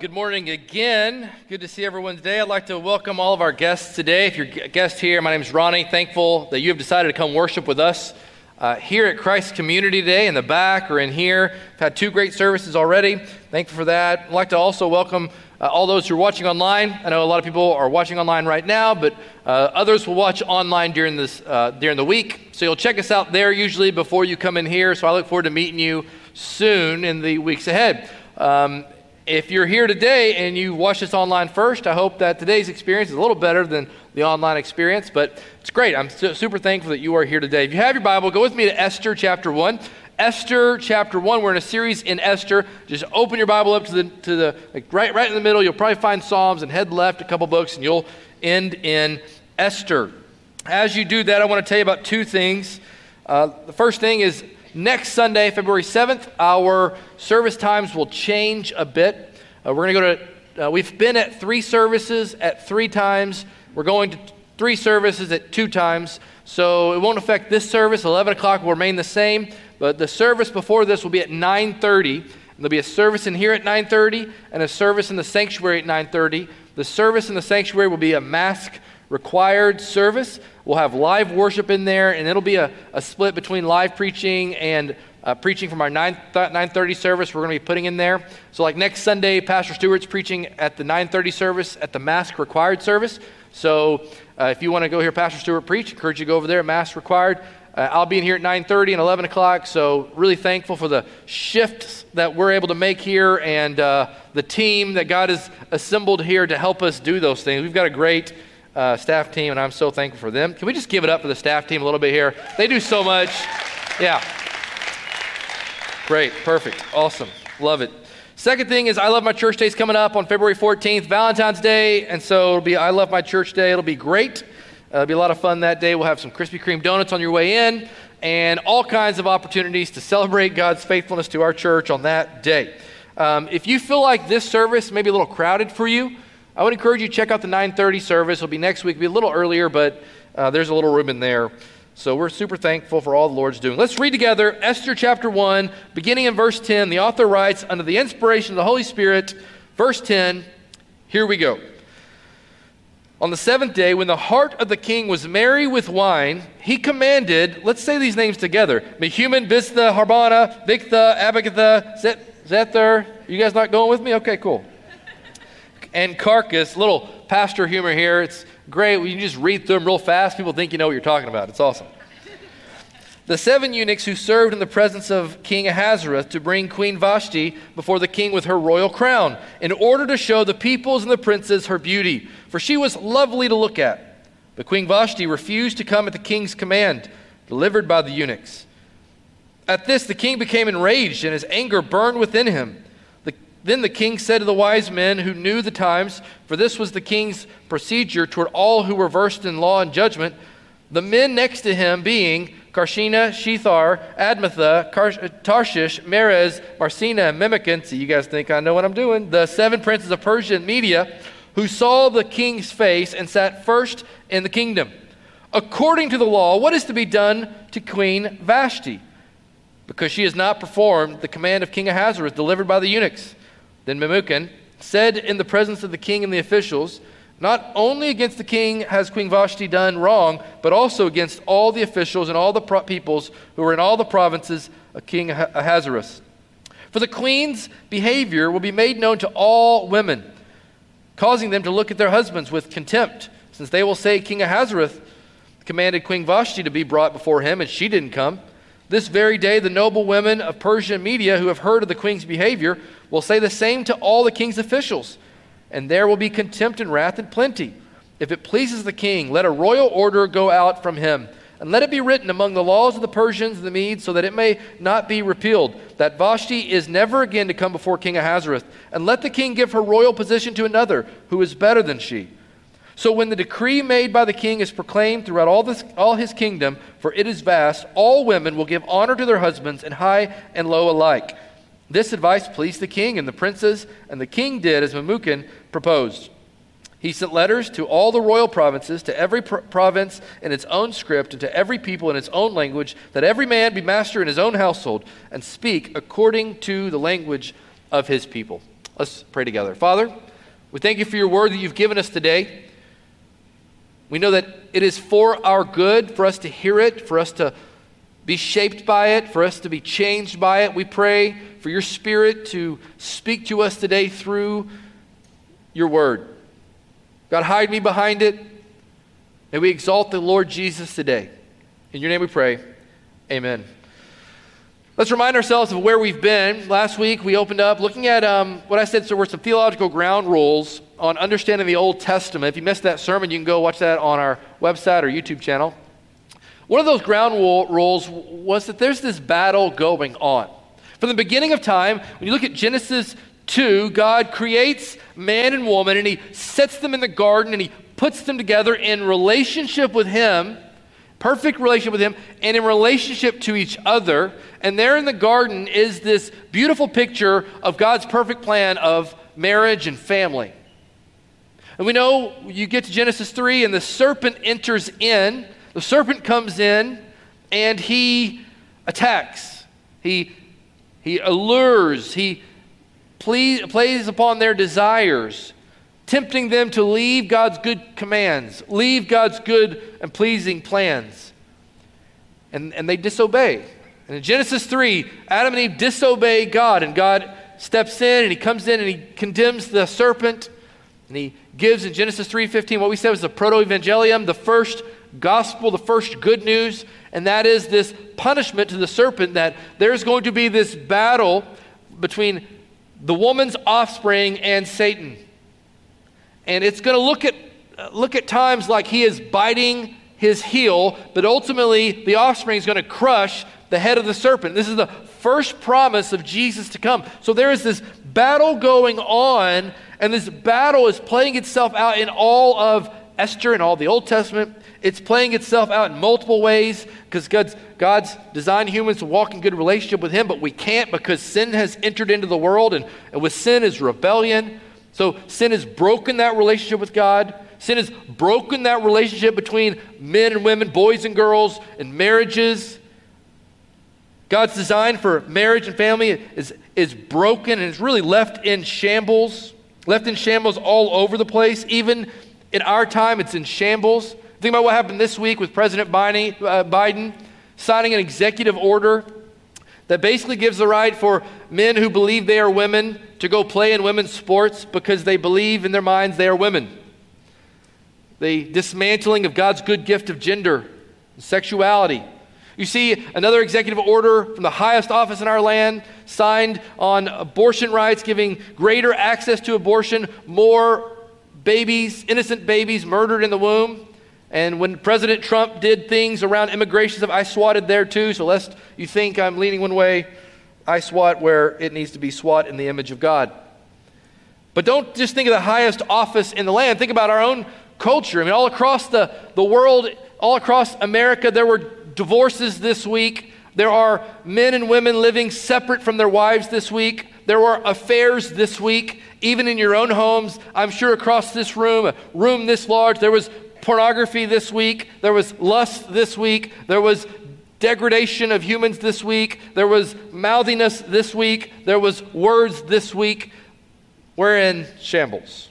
Good morning again. Good to see everyone today. I'd like to welcome all of our guests today. If you're a guest here, my name is Ronnie. Thankful that you have decided to come worship with us uh, here at Christ Community today in the back or in here. We've had two great services already. Thankful for that. I'd like to also welcome uh, all those who are watching online. I know a lot of people are watching online right now, but uh, others will watch online during this uh, during the week. So you'll check us out there usually before you come in here. So I look forward to meeting you soon in the weeks ahead. Um, if you're here today and you watch this online first, I hope that today's experience is a little better than the online experience, but it's great. I'm su- super thankful that you are here today. If you have your Bible, go with me to Esther chapter 1. Esther chapter 1. We're in a series in Esther. Just open your Bible up to the, to the like right, right in the middle. You'll probably find Psalms and head left a couple books, and you'll end in Esther. As you do that, I want to tell you about two things. Uh, the first thing is next Sunday, February 7th, our service times will change a bit. Uh, we're going to go to, uh, we've been at three services at three times. We're going to three services at two times. So it won't affect this service. 11 o'clock will remain the same, but the service before this will be at 9.30. There'll be a service in here at 9.30 and a service in the sanctuary at 9.30. The service in the sanctuary will be a mask required service. We'll have live worship in there, and it'll be a, a split between live preaching and uh, preaching from our 9, 9.30 service we're going to be putting in there. So like next Sunday, Pastor Stewart's preaching at the 9.30 service at the mask required service. So uh, if you want to go hear Pastor Stewart preach, encourage you to go over there, mask required. Uh, I'll be in here at 9.30 and 11 o'clock, so really thankful for the shifts that we're able to make here and uh, the team that God has assembled here to help us do those things. We've got a great uh, staff team, and I'm so thankful for them. Can we just give it up for the staff team a little bit here? They do so much. Yeah. Great. Perfect. Awesome. Love it. Second thing is, I Love My Church Day is coming up on February 14th, Valentine's Day, and so it'll be I Love My Church Day. It'll be great. Uh, it'll be a lot of fun that day. We'll have some Krispy Kreme donuts on your way in and all kinds of opportunities to celebrate God's faithfulness to our church on that day. Um, if you feel like this service may be a little crowded for you, I would encourage you to check out the 9:30 service. It'll be next week. It'll be a little earlier, but uh, there's a little room in there. So we're super thankful for all the Lord's doing. Let's read together Esther chapter 1, beginning in verse 10. The author writes, under the inspiration of the Holy Spirit, verse 10. Here we go. On the seventh day, when the heart of the king was merry with wine, he commanded, let's say these names together Mehuman, Biztha, Harbona, Bigtha, Abagtha, Zethar. You guys not going with me? Okay, cool and Carkas. Little pastor humor here. It's great. You just read through them real fast. People think you know what you're talking about. It's awesome. The seven eunuchs who served in the presence of King Ahasuerus to bring Queen Vashti before the king with her royal crown, in order to show the peoples and the princes her beauty, for she was lovely to look at. But Queen Vashti refused to come at the king's command, delivered by the eunuchs. At this, the king became enraged, and his anger burned within him. Then the king said to the wise men who knew the times, for this was the king's procedure toward all who were versed in law and judgment, the men next to him being Carshena, Shethar, Admatha, uh, Tarshish, Meres, Marsena, and. See, you guys think I know what I'm doing. The seven princes of Persia and Media, who saw the king's face and sat first in the kingdom. According to the law, what is to be done to Queen Vashti? Because she has not performed the command of King Ahasuerus delivered by the eunuchs. Then Memucan said in the presence of the king and the officials, Not only against the king has Queen Vashti done wrong, but also against all the officials and all the pro- peoples who are in all the provinces of King Ahasuerus. For the queen's behavior will be made known to all women, causing them to look at their husbands with contempt, since they will say, King Ahasuerus commanded Queen Vashti to be brought before him, and she didn't come. This very day, the noble women of Persia and Media who have heard of the queen's behavior will say the same to all the king's officials, and there will be contempt and wrath and plenty. If it pleases the king, let a royal order go out from him, and let it be written among the laws of the Persians and the Medes, so that it may not be repealed, that Vashti is never again to come before King Ahasuerus, and let the king give her royal position to another who is better than she. So when the decree made by the king is proclaimed throughout all, this, all his kingdom, for it is vast, all women will give honor to their husbands, and high and low alike. This advice pleased the king and the princes, and the king did as Memucan proposed. He sent letters to all the royal provinces, to every pro- province in its own script, and to every people in its own language, that every man be master in his own household, and speak according to the language of his people. Let's pray together. Father, we thank you for your word that you've given us today. We know that it is for our good, for us to hear it, for us to be shaped by it, for us to be changed by it. We pray for your spirit to speak to us today through your word. God, hide me behind it. May we exalt the Lord Jesus today. In your name we pray. Amen. Let's remind ourselves of where we've been. Last week we opened up looking at um, what I said so were some theological ground rules on understanding the Old Testament. If you missed that sermon, you can go watch that on our website or YouTube channel. One of those ground rules was that there's this battle going on. From the beginning of time, when you look at Genesis 2, God creates man and woman and he sets them in the garden and he puts them together in relationship with him, perfect relationship with him, and in relationship to each other. And there in the garden is this beautiful picture of God's perfect plan of marriage and family. And we know you get to Genesis 3 and the serpent enters in the serpent comes in and he attacks. He, he allures. He plays upon their desires, tempting them to leave God's good commands, leave God's good and pleasing plans. And, and they disobey. And in Genesis 3, Adam and Eve disobey God, and God steps in and he comes in and he condemns the serpent. And he gives in Genesis 3:15 what we said was the proto-evangelium, the first gospel, the first good news, and that is this punishment to the serpent that there's going to be this battle between the woman's offspring and Satan. And it's going to look at, look at times like he is biting his heel, but ultimately the offspring is going to crush the head of the serpent. This is the first promise of Jesus to come. So there is this battle going on, and this battle is playing itself out in all of Esther and all the Old Testament. It's playing itself out in multiple ways because God's, God's designed humans to walk in good relationship with Him, but we can't because sin has entered into the world, and, and with sin is rebellion. So sin has broken that relationship with God. Sin has broken that relationship between men and women, boys and girls, and marriages. God's design for marriage and family is, is broken and is really left in shambles, left in shambles all over the place. Even in our time, it's in shambles. Think about what happened this week with President uh, Biden signing an executive order that basically gives the right for men who believe they are women to go play in women's sports because they believe in their minds they are women. The dismantling of God's good gift of gender and sexuality. You see another executive order from the highest office in our land signed on abortion rights, giving greater access to abortion, more babies, innocent babies murdered in the womb. And when President Trump did things around immigration I swatted there too. So lest you think I'm leaning one way, I swat where it needs to be swat in the image of God. But don't just think of the highest office in the land. Think about our own culture. I mean, all across the, the world, all across America, there were divorces this week. There are men and women living separate from their wives this week. There were affairs this week, even in your own homes. I'm sure across this room, a room this large, there was pornography this week, there was lust this week, there was degradation of humans this week, there was mouthiness this week, there was words this week. We're in shambles.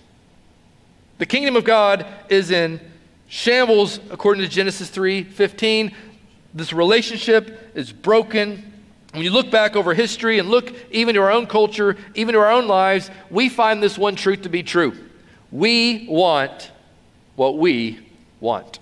The kingdom of God is in shambles according to Genesis 3:15. This relationship is broken. When you look back over history and look even to our own culture, even to our own lives, we find this one truth to be true. We want what we want.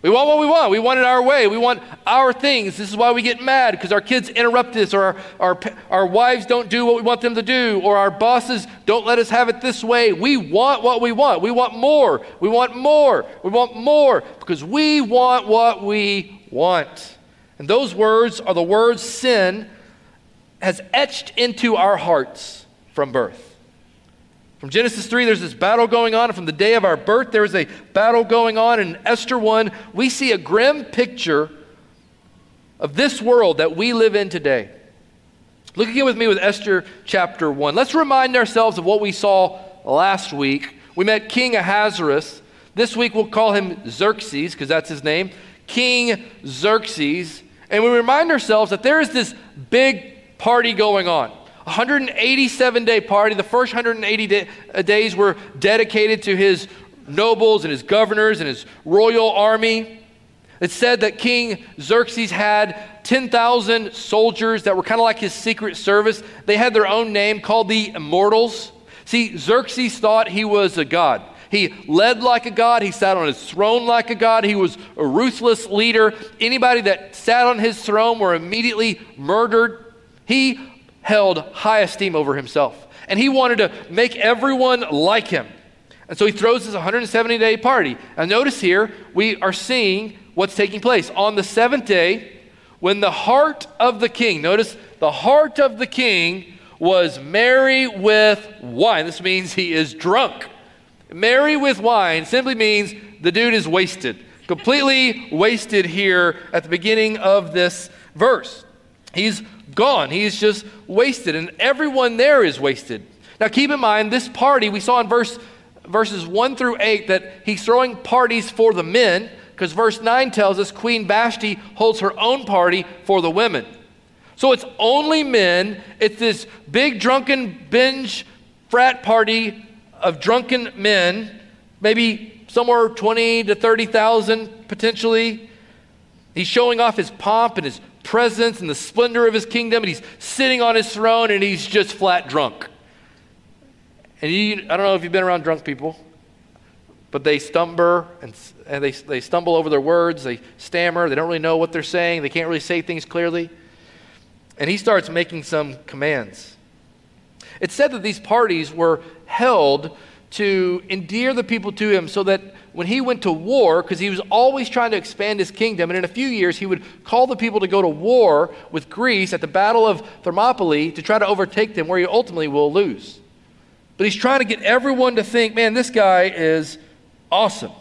We want what we want. We want it our way. We want our things. This is why we get mad because our kids interrupt us, or our, our, our wives don't do what we want them to do, or our bosses don't let us have it this way. We want what we want. We want more. We want more. We want more because we want what we want. And those words are the words sin has etched into our hearts from birth. From Genesis 3, there's this battle going on. From the day of our birth, there is a battle going on. In Esther 1, we see a grim picture of this world that we live in today. Look again with me with Esther chapter 1. Let's remind ourselves of what we saw last week. We met King Ahasuerus. This week we'll call him Xerxes because that's his name. King Xerxes. And we remind ourselves that there is this big party going on. 187 day party. The first 180 day, uh, days were dedicated to his nobles and his governors and his royal army. It said that King Xerxes had 10,000 soldiers that were kind of like his secret service. They had their own name called the Immortals. See, Xerxes thought he was a god. He led like a god. He sat on his throne like a god. He was a ruthless leader. Anybody that sat on his throne were immediately murdered. He held high esteem over himself. And he wanted to make everyone like him. And so he throws this 170 day party. And notice here, we are seeing what's taking place. On the seventh day, when the heart of the king, notice the heart of the king was merry with wine. This means he is drunk. Merry with wine simply means the dude is wasted, completely wasted here at the beginning of this verse. He's gone, he's just wasted, and everyone there is wasted. Now, keep in mind, this party we saw in verse, verses 1 through 8 that he's throwing parties for the men, because verse 9 tells us Queen Vashti holds her own party for the women. So it's only men, it's this big drunken binge frat party of drunken men, maybe somewhere 20 to 30,000 potentially. He's showing off his pomp and his presence and the splendor of his kingdom, and he's sitting on his throne and he's just flat drunk. And you, I don't know if you've been around drunk people, but they stumble and, and they, they stumble over their words, they stammer, they don't really know what they're saying, they can't really say things clearly. And he starts making some commands. It's said that these parties were held to endear the people to him so that when he went to war, because he was always trying to expand his kingdom, and in a few years he would call the people to go to war with Greece at the Battle of Thermopylae to try to overtake them, where he ultimately will lose. But he's trying to get everyone to think, man, this guy is awesome.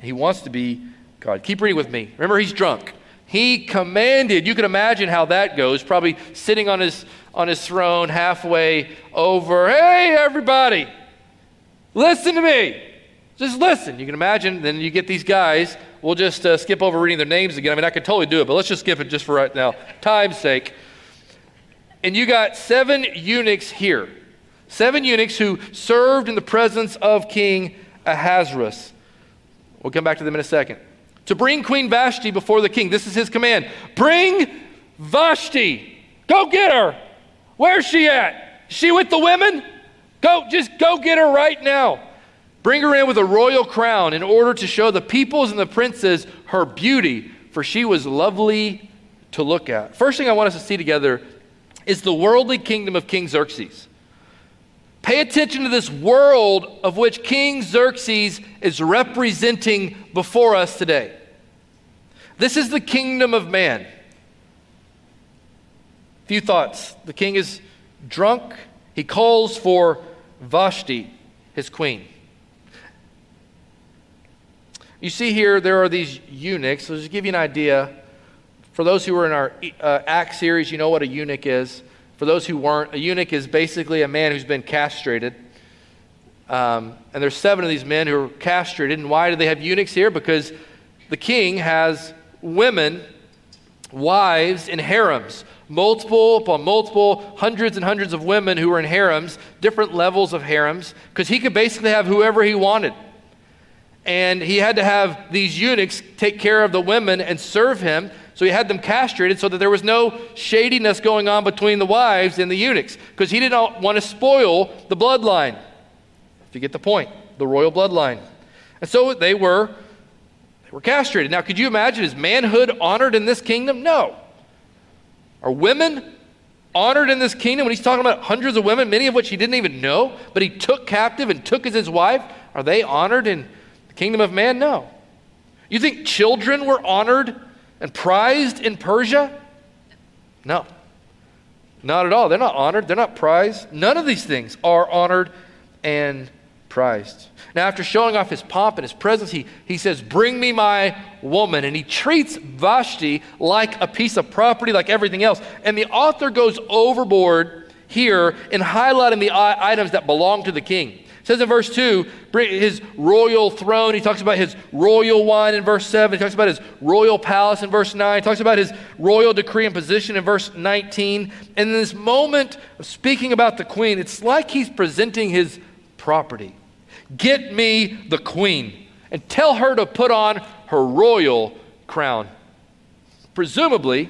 He wants to be God. Keep reading with me. Remember, he's drunk. He commanded, you can imagine how that goes, probably sitting on his on his throne halfway over. Hey, everybody, listen to me. Just listen. You can imagine, then you get these guys. We'll just uh, skip over reading their names again. I mean, I could totally do it, but let's just skip it just for right now, time's sake. And you got seven eunuchs here. Seven eunuchs who served in the presence of King Ahasuerus. We'll come back to them in a second. To bring Queen Vashti before the king. This is his command. Bring Vashti. Go get her. Where's she at? She with the women? Go, just go get her right now. Bring her in with a royal crown in order to show the peoples and the princes her beauty, for she was lovely to look at. First thing I want us to see together is the worldly kingdom of King Xerxes. Pay attention to this world of which King Xerxes is representing before us today. This is the kingdom of man. Few thoughts. The king is drunk. He calls for Vashti, his queen. You see here, there are these eunuchs. So just give you an idea. For those who were in our uh, Act series, you know what a eunuch is. For those who weren't, a eunuch is basically a man who's been castrated. Um, and there's seven of these men who are castrated. And why do they have eunuchs here? Because the king has women, wives, in harems multiple upon multiple, hundreds and hundreds of women who were in harems, different levels of harems, because he could basically have whoever he wanted. And he had to have these eunuchs take care of the women and serve him. So he had them castrated so that there was no shadiness going on between the wives and the eunuchs, because he didn't want to spoil the bloodline. If you get the point, the royal bloodline. And so they were, they were castrated. Now, could you imagine, is manhood honored in this kingdom? No. Are women honored in this kingdom when he's talking about hundreds of women, many of which he didn't even know, but he took captive and took as his wife? Are they honored in kingdom of man? No. You think children were honored and prized in Persia? No. Not at all. They're not honored. They're not prized. None of these things are honored and prized. Now, after showing off his pomp and his presence, he, he says, Bring me my woman. And he treats Vashti like a piece of property, like everything else. And the author goes overboard here in highlighting the items that belong to the king. Says in verse 2, his royal throne. He talks about his royal wine in verse 7. He talks about his royal palace in verse 9. He talks about his royal decree and position in verse 19. And in this moment of speaking about the queen, it's like he's presenting his property. Get me the queen and tell her to put on her royal crown. Presumably,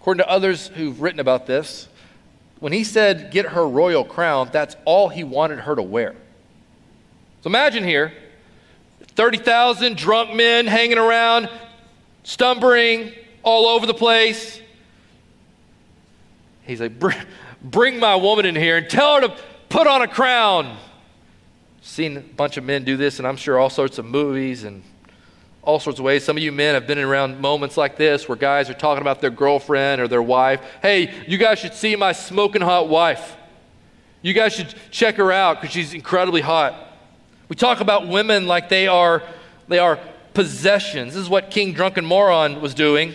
according to others who've written about this, when he said, get her royal crown, that's all he wanted her to wear. So imagine here 30,000 drunk men hanging around, stumbling all over the place. He's like, bring my woman in here and tell her to put on a crown. Seen a bunch of men do this, and I'm sure all sorts of movies and all sorts of ways. Some of you men have been around moments like this where guys are talking about their girlfriend or their wife. Hey, you guys should see my smoking hot wife. You guys should check her out because she's incredibly hot. We talk about women like they are, they are possessions. This is what King Drunken Moron was doing,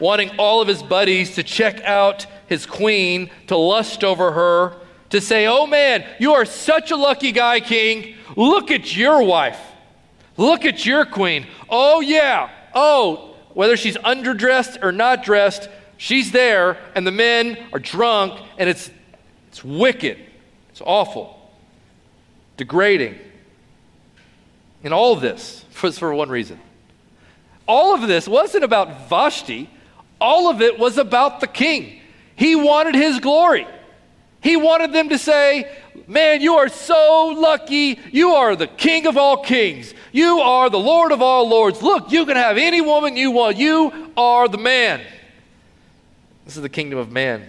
wanting all of his buddies to check out his queen, to lust over her, to say, Oh man, you are such a lucky guy, King. Look at your wife. Look at your queen. Oh, yeah. Oh, whether she's underdressed or not dressed, she's there, and the men are drunk, and it's, it's wicked. It's awful, degrading. And all of this was for one reason. All of this wasn't about Vashti, all of it was about the king. He wanted his glory. He wanted them to say, Man, you are so lucky. You are the king of all kings. You are the Lord of all lords. Look, you can have any woman you want. You are the man. This is the kingdom of man.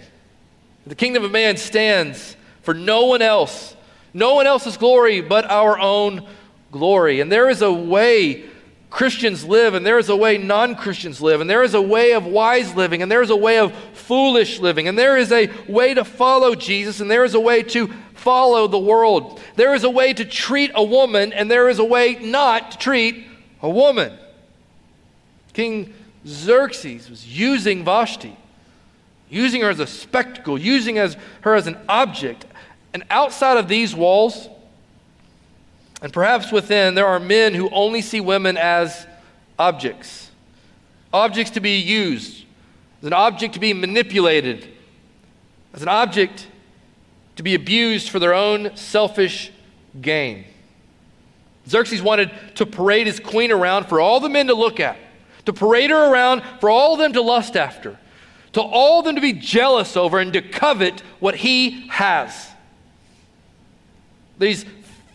The kingdom of man stands for no one else, no one else's glory but our own glory. And there is a way Christians live, and there is a way non Christians live, and there is a way of wise living, and there is a way of foolish living, and there is a way to follow Jesus, and there is a way to follow the world. There is a way to treat a woman, and there is a way not to treat a woman. King Xerxes was using Vashti, using her as a spectacle, using as, her as an object. And outside of these walls, and perhaps within, there are men who only see women as objects, objects to be used, as an object to be manipulated, as an object to be abused for their own selfish gain. Xerxes wanted to parade his queen around for all the men to look at, to parade her around for all of them to lust after, to all of them to be jealous over and to covet what he has. These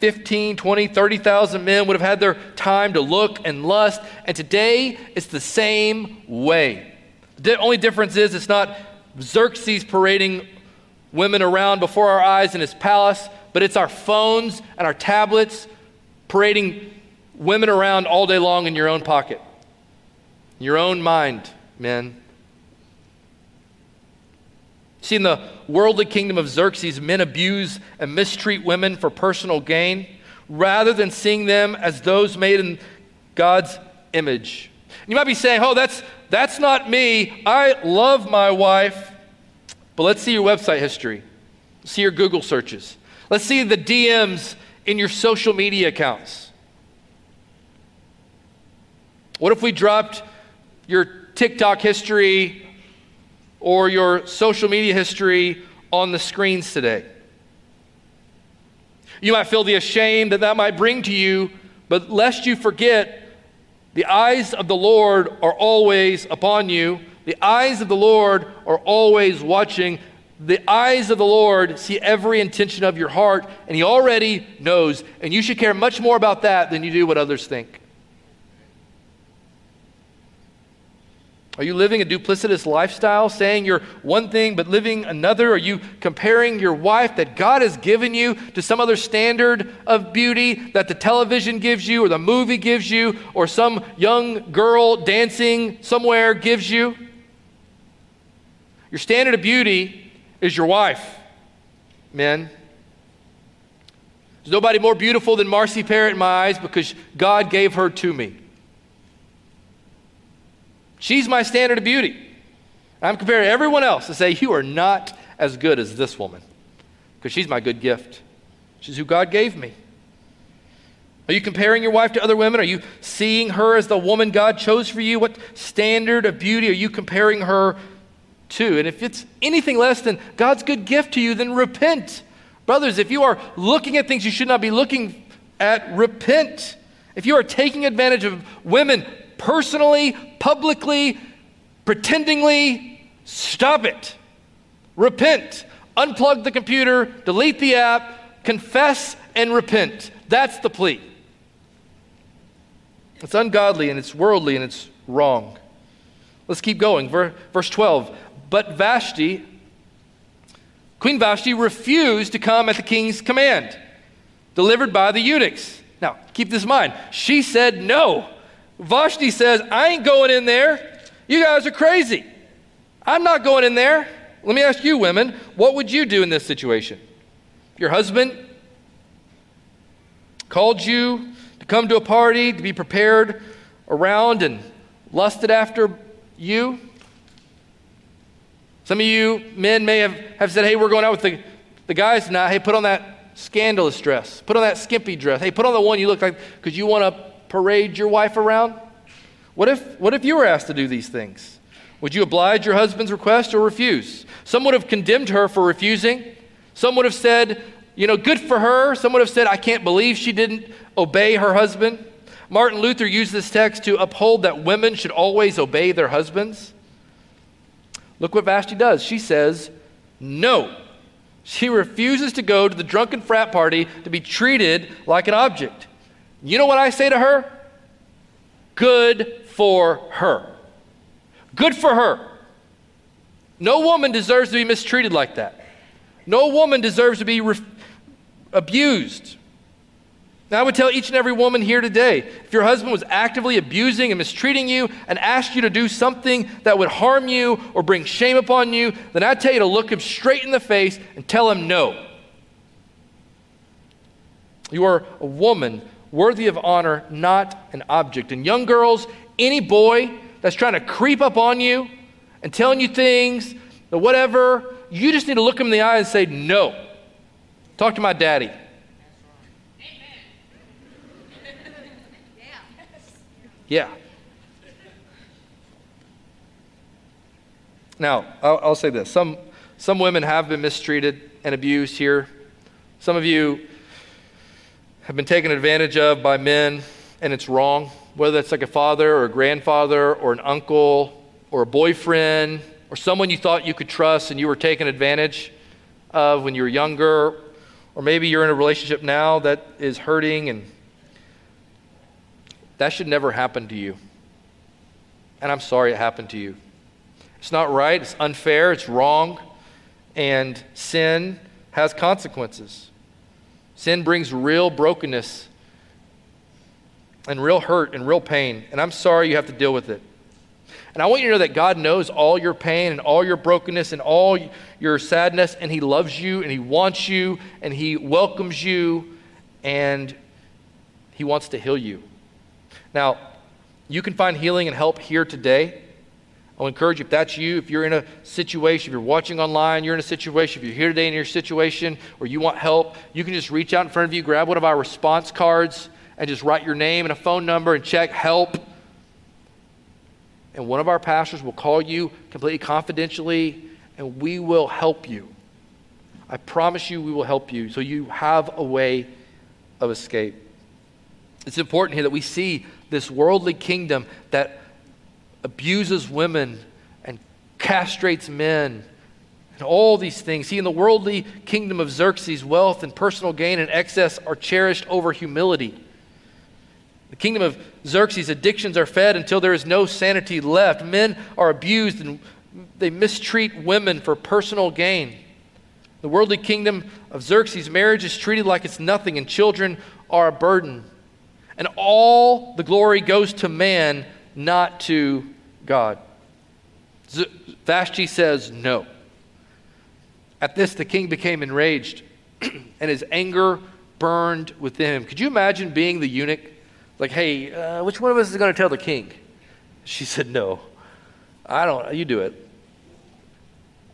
15, 20, 30,000 men would have had their time to look and lust. And today, it's the same way. The only difference is it's not Xerxes parading women around before our eyes in his palace, but it's our phones and our tablets parading women around all day long in your own pocket, your own mind, men. See, in the worldly kingdom of Xerxes, men abuse and mistreat women for personal gain rather than seeing them as those made in God's image. You might be saying, oh, that's, that's not me. I love my wife. But let's see your website history, see your Google searches. Let's see the DMs in your social media accounts. What if we dropped your TikTok history or your social media history on the screens today. You might feel the shame that that might bring to you, but lest you forget, the eyes of the Lord are always upon you. The eyes of the Lord are always watching. The eyes of the Lord see every intention of your heart, and He already knows. And you should care much more about that than you do what others think. Are you living a duplicitous lifestyle, saying you're one thing but living another? Are you comparing your wife that God has given you to some other standard of beauty that the television gives you, or the movie gives you, or some young girl dancing somewhere gives you? Your standard of beauty is your wife, men. There's nobody more beautiful than Marcy Parrott in my eyes because God gave her to me. She's my standard of beauty. I'm comparing everyone else to say, You are not as good as this woman because she's my good gift. She's who God gave me. Are you comparing your wife to other women? Are you seeing her as the woman God chose for you? What standard of beauty are you comparing her to? And if it's anything less than God's good gift to you, then repent. Brothers, if you are looking at things you should not be looking at, repent. If you are taking advantage of women personally, publicly, pretendingly, stop it. Repent. Unplug the computer, delete the app, confess and repent. That's the plea. It's ungodly and it's worldly and it's wrong. Let's keep going. Verse 12. But Vashti, Queen Vashti, refused to come at the king's command, delivered by the eunuchs. Now, keep this in mind. She said no. Vashti says, I ain't going in there. You guys are crazy. I'm not going in there. Let me ask you, women, what would you do in this situation? Your husband called you to come to a party, to be prepared around and lusted after you. Some of you men may have, have said, hey, we're going out with the, the guys tonight. Hey, put on that scandalous dress. Put on that skimpy dress. Hey, put on the one you look like because you want to parade your wife around. What if, what if you were asked to do these things? Would you oblige your husband's request or refuse? Some would have condemned her for refusing. Some would have said, you know, good for her. Some would have said, I can't believe she didn't obey her husband. Martin Luther used this text to uphold that women should always obey their husbands. Look what Vashti does. She says, No. She refuses to go to the drunken frat party to be treated like an object. You know what I say to her? Good for her. Good for her. No woman deserves to be mistreated like that. No woman deserves to be re- abused. Now, I would tell each and every woman here today if your husband was actively abusing and mistreating you and asked you to do something that would harm you or bring shame upon you, then I'd tell you to look him straight in the face and tell him no. You are a woman worthy of honor, not an object. And young girls, any boy that's trying to creep up on you and telling you things or whatever, you just need to look him in the eye and say, no. Talk to my daddy. Yeah. Now, I'll, I'll, say this. Some, some women have been mistreated and abused here. Some of you have been taken advantage of by men, and it's wrong, whether it's like a father or a grandfather or an uncle or a boyfriend or someone you thought you could trust and you were taken advantage of when you were younger, or maybe you're in a relationship now that is hurting and that should never happen to you. And I'm sorry it happened to you. It's not right, it's unfair, it's wrong, and sin has consequences. Sin brings real brokenness and real hurt and real pain, and I'm sorry you have to deal with it. And I want you to know that God knows all your pain and all your brokenness and all your sadness, and He loves you and He wants you and He welcomes you and He wants to heal you. Now, you can find healing and help here today. I'll encourage you, if that's you, if you're in a situation, if you're watching online, you're in a situation, if you're here today in your situation or you want help, you can just reach out in front of you, grab one of our response cards, and just write your name and a phone number and check help. And one of our pastors will call you completely confidentially, and we will help you. I promise you, we will help you so you have a way of escape. It's important here that we see this worldly kingdom that abuses women and castrates men and all these things. See, in the worldly kingdom of Xerxes, wealth and personal gain and excess are cherished over humility. The kingdom of Xerxes, addictions are fed until there is no sanity left. Men are abused and they mistreat women for personal gain. The worldly kingdom of Xerxes, marriage is treated like it's nothing, and children are a burden. And all the glory goes to man, not to God. Vashti says no. At this, the king became enraged, and his anger burned within him. Could you imagine being the eunuch? Like, hey, uh, which one of us is going to tell the king? She said, no. I don't, you do it.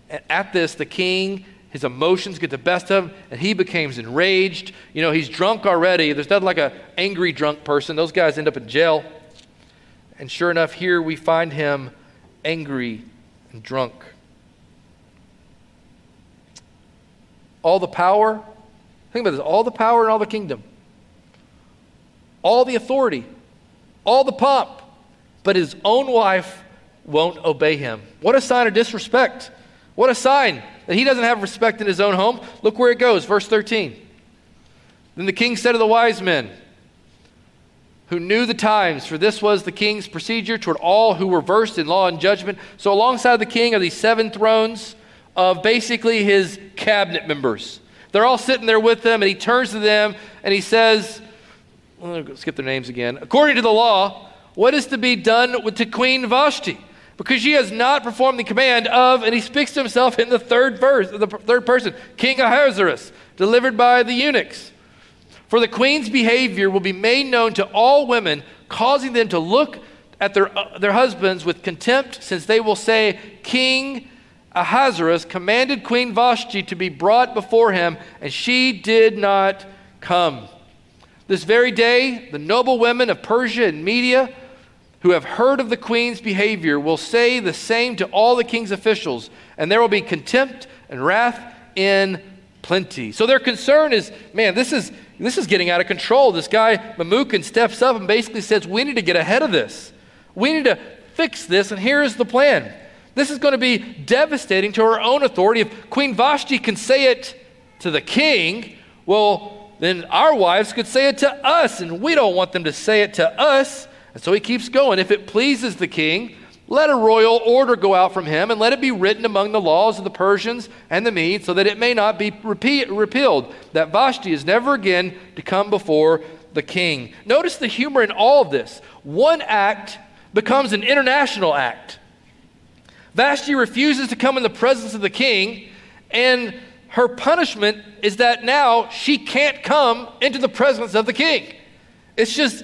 And at this, the king his emotions get the best of him, and he becomes enraged. You know, he's drunk already. There's nothing like an angry drunk person. Those guys end up in jail. And sure enough, here we find him angry and drunk. All the power, think about this all the power and all the kingdom, all the authority, all the pomp, but his own wife won't obey him. What a sign of disrespect. What a sign that he doesn't have respect in his own home. Look where it goes, verse 13. Then the king said to the wise men, who knew the times, for this was the king's procedure toward all who were versed in law and judgment. So, alongside the king are these seven thrones of basically his cabinet members. They're all sitting there with them, and he turns to them and he says, well, skip their names again. According to the law, what is to be done with, to Queen Vashti? Because she has not performed the command of, and he speaks to himself in the third verse, the third person, King Ahasuerus, delivered by the eunuchs. For the queen's behavior will be made known to all women, causing them to look at their, uh, their husbands with contempt, since they will say, King Ahasuerus commanded Queen Vashti to be brought before him, and she did not come. This very day, the noble women of Persia and Media who have heard of the queen's behavior will say the same to all the king's officials, and there will be contempt and wrath in plenty. So their concern is, man, this is this is getting out of control. This guy, Memucan, steps up and basically says, We need to get ahead of this. We need to fix this, and here's the plan. This is going to be devastating to our own authority. If Queen Vashti can say it to the king, well, then our wives could say it to us, and we don't want them to say it to us. And so he keeps going. If it pleases the king, let a royal order go out from him, and let it be written among the laws of the Persians and the Medes, so that it may not be repeat, repealed, that Vashti is never again to come before the king. Notice the humor in all of this. One act becomes an international act. Vashti refuses to come in the presence of the king, and her punishment is that now she can't come into the presence of the king. It's just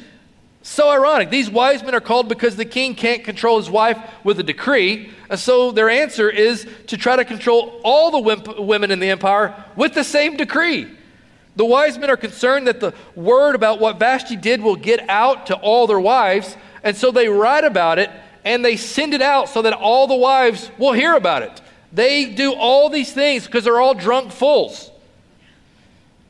so ironic. These wise men are called because the king can't control his wife with a decree. And so their answer is to try to control all the women in the empire with the same decree. The wise men are concerned that the word about what Vashti did will get out to all their wives. And so they write about it and they send it out so that all the wives will hear about it. They do all these things because they're all drunk fools.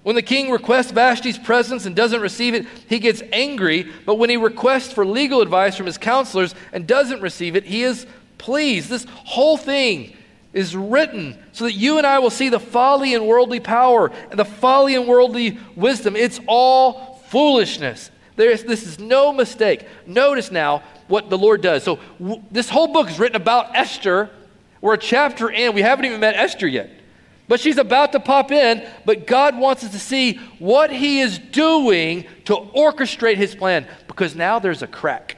When the king requests Vashti's presence and doesn't receive it, he gets angry. But when he requests for legal advice from his counselors and doesn't receive it, he is pleased. This whole thing is written so that you and I will see the folly and worldly power and the folly and worldly wisdom. It's all foolishness. There's, this is no mistake. Notice now what the Lord does. So, w- this whole book is written about Esther. We're a chapter in. We haven't even met Esther yet. But she's about to pop in, but God wants us to see what He is doing to orchestrate His plan because now there's a crack.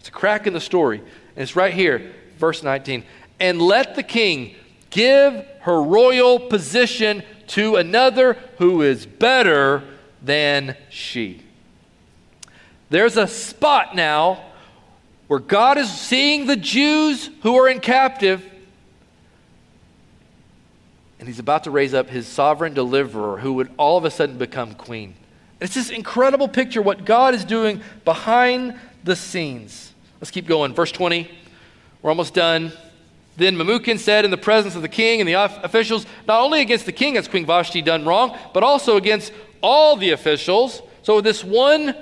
It's a crack in the story. And it's right here, verse 19. And let the king give her royal position to another who is better than she. There's a spot now where God is seeing the Jews who are in captive and he's about to raise up his sovereign deliverer who would all of a sudden become queen. It's this incredible picture what God is doing behind the scenes. Let's keep going. Verse 20. We're almost done. Then Memucan said in the presence of the king and the officials, not only against the king has Queen Vashti done wrong, but also against all the officials. So this one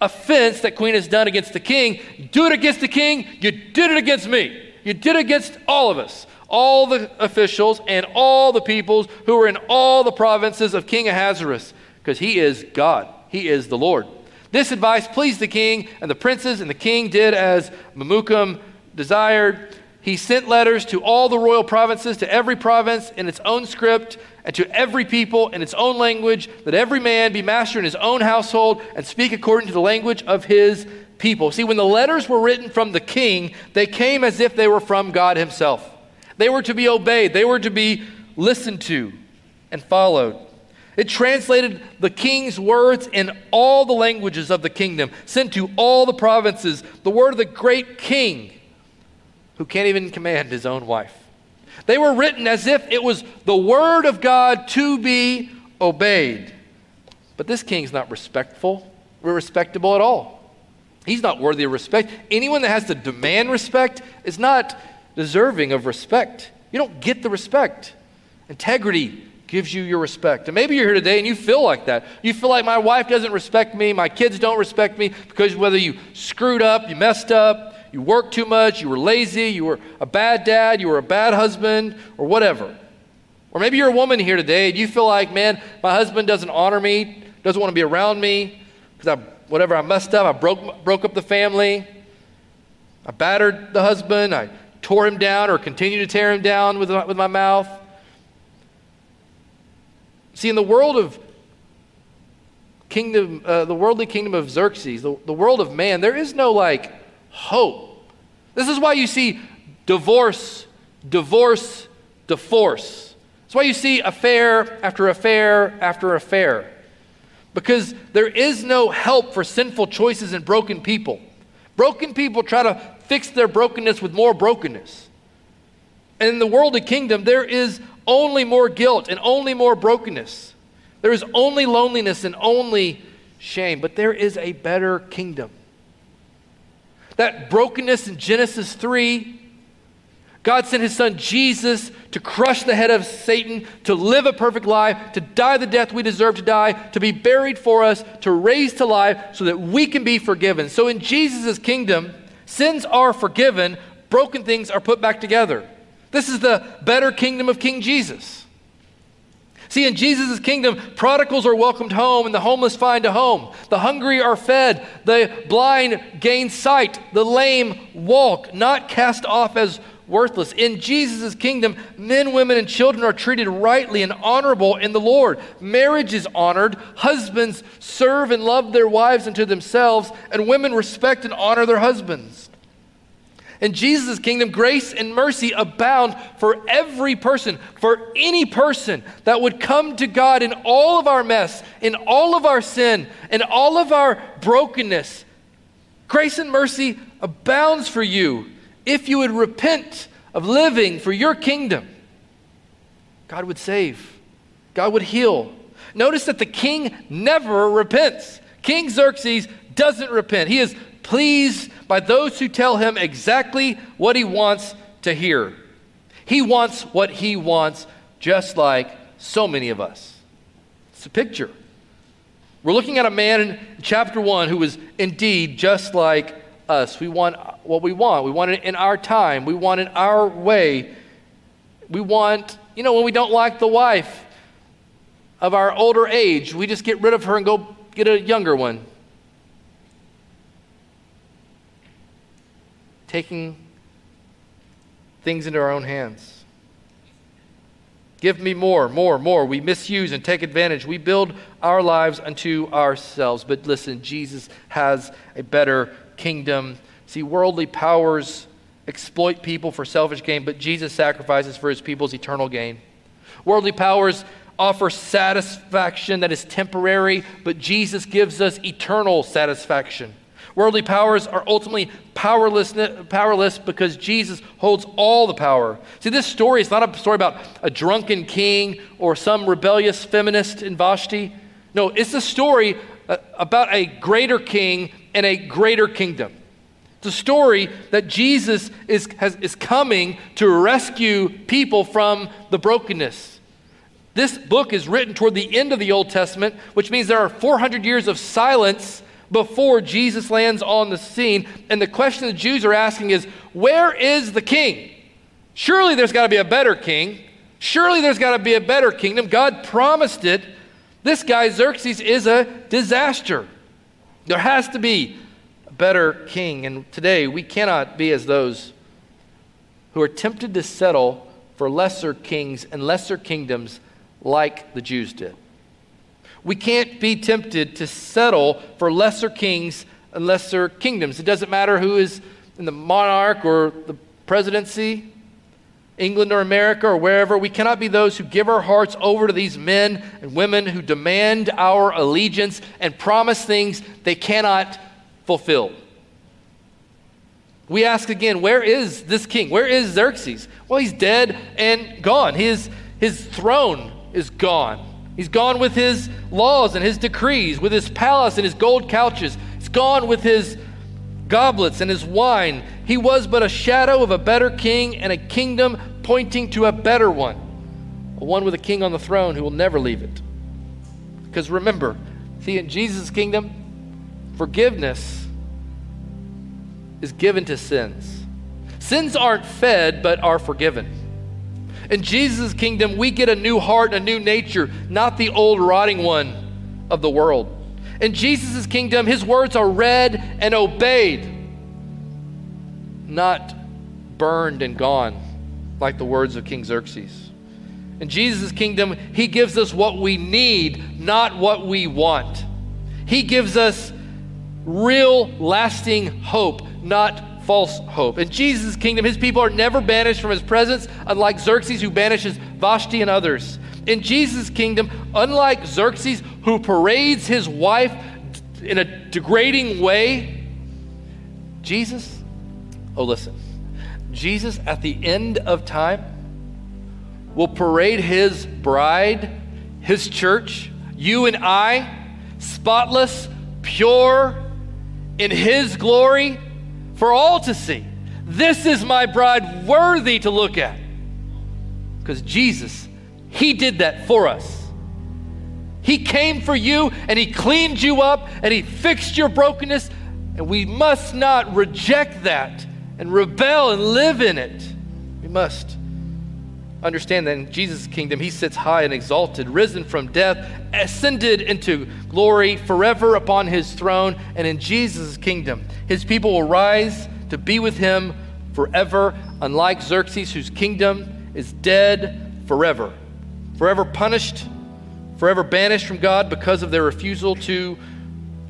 offense that queen has done against the king, do it against the king, you did it against me. You did it against all of us all the officials and all the peoples who were in all the provinces of King Ahasuerus, because he is God, he is the Lord. This advice pleased the king and the princes, and the king did as Memucan desired. He sent letters to all the royal provinces, to every province in its own script, and to every people in its own language, that every man be master in his own household and speak according to the language of his people. See, when the letters were written from the king, they came as if they were from God himself. They were to be obeyed, they were to be listened to and followed. It translated the king's words in all the languages of the kingdom, sent to all the provinces, the word of the great king who can't even command his own wife. They were written as if it was the word of God to be obeyed. But this king's not respectful, or respectable at all. He's not worthy of respect. Anyone that has to demand respect is not deserving of respect. You don't get the respect. Integrity gives you your respect. And maybe you're here today and you feel like that. You feel like my wife doesn't respect me, my kids don't respect me because whether you screwed up, you messed up, you worked too much, you were lazy, you were a bad dad, you were a bad husband, or whatever. Or maybe you're a woman here today and you feel like, man, my husband doesn't honor me, doesn't want to be around me because I, whatever, I messed up, I broke, broke up the family, I battered the husband, I tore him down or continue to tear him down with, with my mouth. See, in the world of kingdom, uh, the worldly kingdom of Xerxes, the, the world of man, there is no like hope. This is why you see divorce, divorce, divorce. That's why you see affair after affair after affair. Because there is no help for sinful choices and broken people. Broken people try to fix their brokenness with more brokenness. And in the worldly kingdom, there is only more guilt and only more brokenness. There is only loneliness and only shame. But there is a better kingdom. That brokenness in Genesis 3, God sent his son Jesus to crush the head of Satan, to live a perfect life, to die the death we deserve to die, to be buried for us, to raise to life so that we can be forgiven. So in Jesus' kingdom, sins are forgiven, broken things are put back together. This is the better kingdom of King Jesus. See, in Jesus' kingdom, prodigals are welcomed home and the homeless find a home. The hungry are fed, the blind gain sight, the lame walk, not cast off as worthless. In Jesus' kingdom, men, women, and children are treated rightly and honorable in the Lord. Marriage is honored. Husbands serve and love their wives unto themselves, and women respect and honor their husbands. In Jesus' kingdom, grace and mercy abound for every person, for any person that would come to God in all of our mess, in all of our sin, in all of our brokenness. Grace and mercy abounds for you if you would repent of living for your kingdom. God would save, God would heal. Notice that the king never repents. King Xerxes doesn't repent. He is pleased by those who tell him exactly what he wants to hear. He wants what he wants, just like so many of us. It's a picture. We're looking at a man in chapter 1 who was indeed just like us. We want what we want. We want it in our time. We want it our way. We want, you know, when we don't like the wife of our older age, we just get rid of her and go get a younger one. taking things into our own hands. Give me more, more, more. We misuse and take advantage. We build our lives unto ourselves. But listen, Jesus has a better kingdom. See, worldly powers exploit people for selfish gain, but Jesus sacrifices for his people's eternal gain. Worldly powers offer satisfaction that is temporary, but Jesus gives us eternal satisfaction. Worldly powers are ultimately powerless, powerless because Jesus holds all the power. See, this story is not a story about a drunken king or some rebellious feminist in Vashti. No, it's a story uh, about a greater king and a greater kingdom. It's a story that Jesus is, has, is coming to rescue people from the brokenness. This book is written toward the end of the Old Testament, which means there are 400 years of silence before Jesus lands on the scene. And the question the Jews are asking is where is the king? Surely there's got to be a better king. Surely there's got to be a better kingdom. God promised it. This guy, Xerxes, is a disaster. There has to be a better king. And today we cannot be as those who are tempted to settle for lesser kings and lesser kingdoms like the Jews did. We can't be tempted to settle for lesser kings and lesser kingdoms. It doesn't matter who is in the monarch or the presidency, England or America or wherever. We cannot be those who give our hearts over to these men and women who demand our allegiance and promise things they cannot fulfill. We ask again, where is this king? Where is Xerxes? Well, he's dead and gone. His, his throne is gone. He's gone with his laws and his decrees, with his palace and his gold couches. He's gone with his goblets and his wine. He was but a shadow of a better king and a kingdom pointing to a better one, a one with a king on the throne who will never leave it. Because remember, see, in Jesus' kingdom, forgiveness is given to sins. Sins aren't fed, but are forgiven. In Jesus' kingdom, we get a new heart a new nature, not the old rotting one of the world. In Jesus' kingdom, his words are read and obeyed, not burned and gone like the words of King Xerxes. In Jesus' kingdom, he gives us what we need, not what we want. He gives us real, lasting hope, not false hope. In Jesus' kingdom, his people are never banished from his presence, unlike Xerxes, who banishes Vashti and others. In Jesus' kingdom, unlike Xerxes, who parades his wife in a degrading way, Jesus, oh, listen, Jesus at the end of time will parade his bride, his church, you and I, spotless, pure, in his glory for all to see. This is my bride worthy to look at. Because Jesus, he did that for us. He came for you and he cleaned you up and he fixed your brokenness. And we must not reject that and rebel and live in it. We must understand that in Jesus' kingdom, he sits high and exalted, risen from death, ascended into glory forever upon his throne. And in Jesus' kingdom, his people will rise to be with him forever, unlike Xerxes, whose kingdom is dead forever, forever punished, forever banished from God because of their refusal to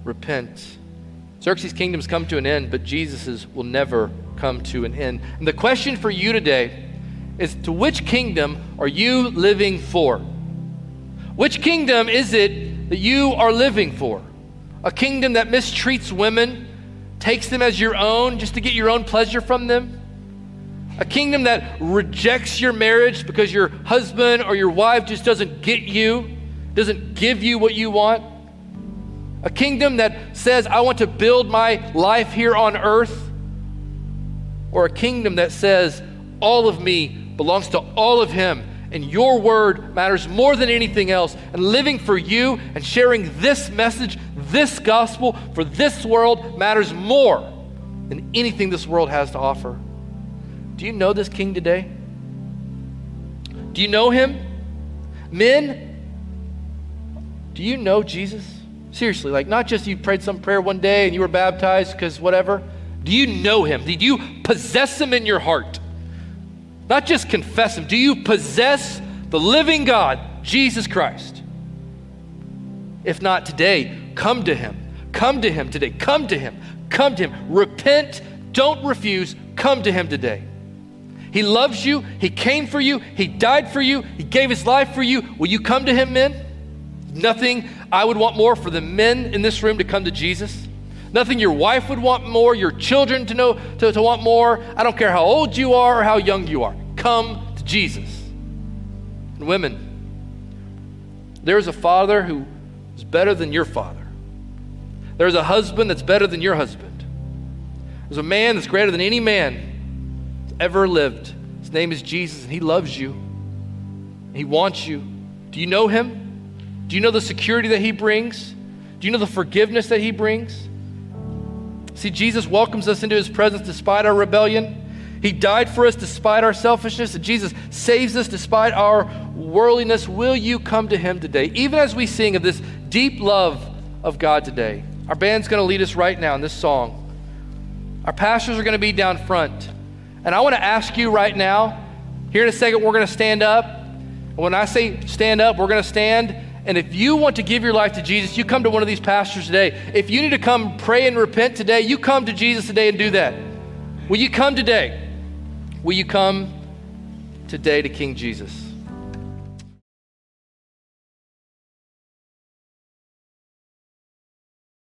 repent. Xerxes' kingdoms come to an end, but Jesus's will never come to an end. And the question for you today is to which kingdom are you living for? Which kingdom is it that you are living for? A kingdom that mistreats women, takes them as your own just to get your own pleasure from them? A kingdom that rejects your marriage because your husband or your wife just doesn't get you, doesn't give you what you want? A kingdom that says, I want to build my life here on earth? Or a kingdom that says, all of me belongs to all of Him. And your word matters more than anything else. And living for you and sharing this message, this gospel for this world matters more than anything this world has to offer. Do you know this king today? Do you know him? Men, do you know Jesus? Seriously, like not just you prayed some prayer one day and you were baptized because whatever. Do you know him? Did you possess him in your heart? Not just confess Him. Do you possess the living God, Jesus Christ? If not today, come to Him. Come to Him today. Come to Him. Come to Him. Repent. Don't refuse. Come to Him today. He loves you. He came for you. He died for you. He gave His life for you. Will you come to Him, men? Nothing I would want more for the men in this room to come to Jesus. Nothing your wife would want more, your children to know to, to want more. I don't care how old you are or how young you are. Come to Jesus. And women, there's a father who is better than your father. There's a husband that's better than your husband. There's a man that's greater than any man ever lived. His name is Jesus, and he loves you. He wants you. Do you know him? Do you know the security that he brings? Do you know the forgiveness that he brings? See, Jesus welcomes us into his presence despite our rebellion. He died for us despite our selfishness, and Jesus saves us despite our worldliness. Will you come to him today? Even as we sing of this deep love of God today. Our band's going to lead us right now in this song. Our pastors are going to be down front. And I want to ask you right now, here in a second, we're going to stand up. When I say stand up, we're going to stand and if you want to give your life to Jesus, you come to one of these pastors today. If you need to come pray and repent today, you come to Jesus today and do that. Will you come today? Will you come today to King Jesus?